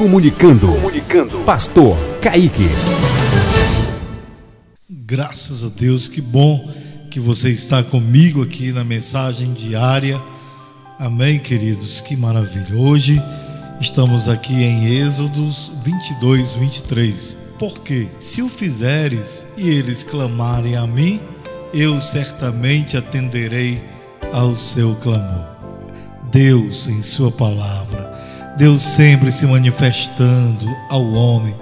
Comunicando. Comunicando. Pastor Kaique. Graças a Deus, que bom que você está comigo aqui na mensagem diária. Amém, queridos, que maravilha. Hoje estamos aqui em Êxodos 22, 23. Porque se o fizeres e eles clamarem a mim, eu certamente atenderei ao seu clamor. Deus, em Sua palavra, Deus sempre se manifestando ao homem.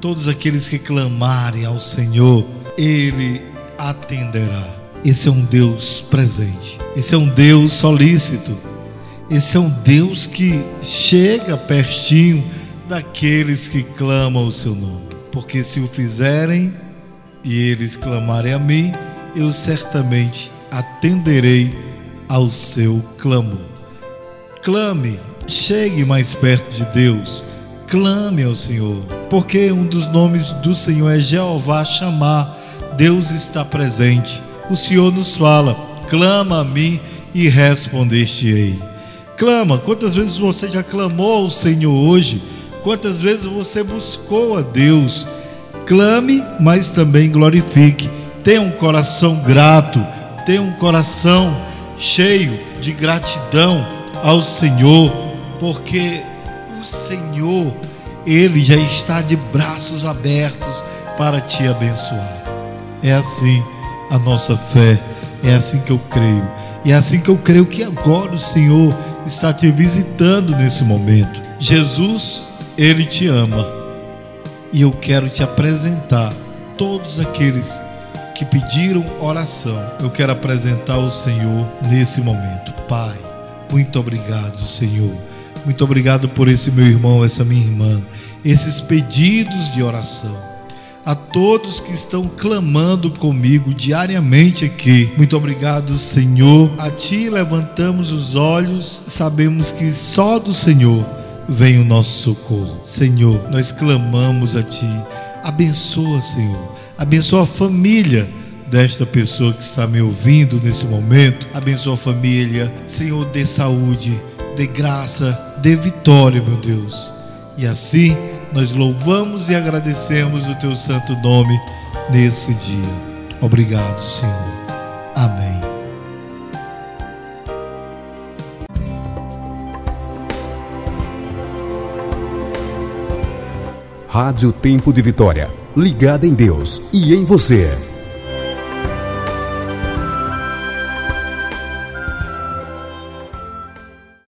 Todos aqueles que clamarem ao Senhor, Ele atenderá. Esse é um Deus presente, esse é um Deus solícito, esse é um Deus que chega pertinho daqueles que clamam o seu nome. Porque se o fizerem e eles clamarem a mim, eu certamente atenderei ao seu clamor. Clame Chegue mais perto de Deus, clame ao Senhor, porque um dos nomes do Senhor é Jeová chamar. Deus está presente. O Senhor nos fala: clama a mim e respondeste-ei. Clama, quantas vezes você já clamou ao Senhor hoje? Quantas vezes você buscou a Deus? Clame, mas também glorifique. Tenha um coração grato, tenha um coração cheio de gratidão ao Senhor porque o Senhor, Ele já está de braços abertos para te abençoar. É assim a nossa fé, é assim que eu creio, e é assim que eu creio que agora o Senhor está te visitando nesse momento. Jesus, Ele te ama, e eu quero te apresentar todos aqueles que pediram oração. Eu quero apresentar o Senhor nesse momento. Pai, muito obrigado, Senhor muito obrigado por esse meu irmão, essa minha irmã, esses pedidos de oração. A todos que estão clamando comigo diariamente aqui, muito obrigado, Senhor. A Ti levantamos os olhos, sabemos que só do Senhor vem o nosso socorro. Senhor, nós clamamos a Ti. Abençoa, Senhor. Abençoa a família desta pessoa que está me ouvindo nesse momento. Abençoa a família. Senhor, dê saúde dê graça, dê vitória, meu Deus. E assim nós louvamos e agradecemos o teu santo nome nesse dia. Obrigado, Senhor. Amém. Rádio Tempo de Vitória, ligada em Deus e em você.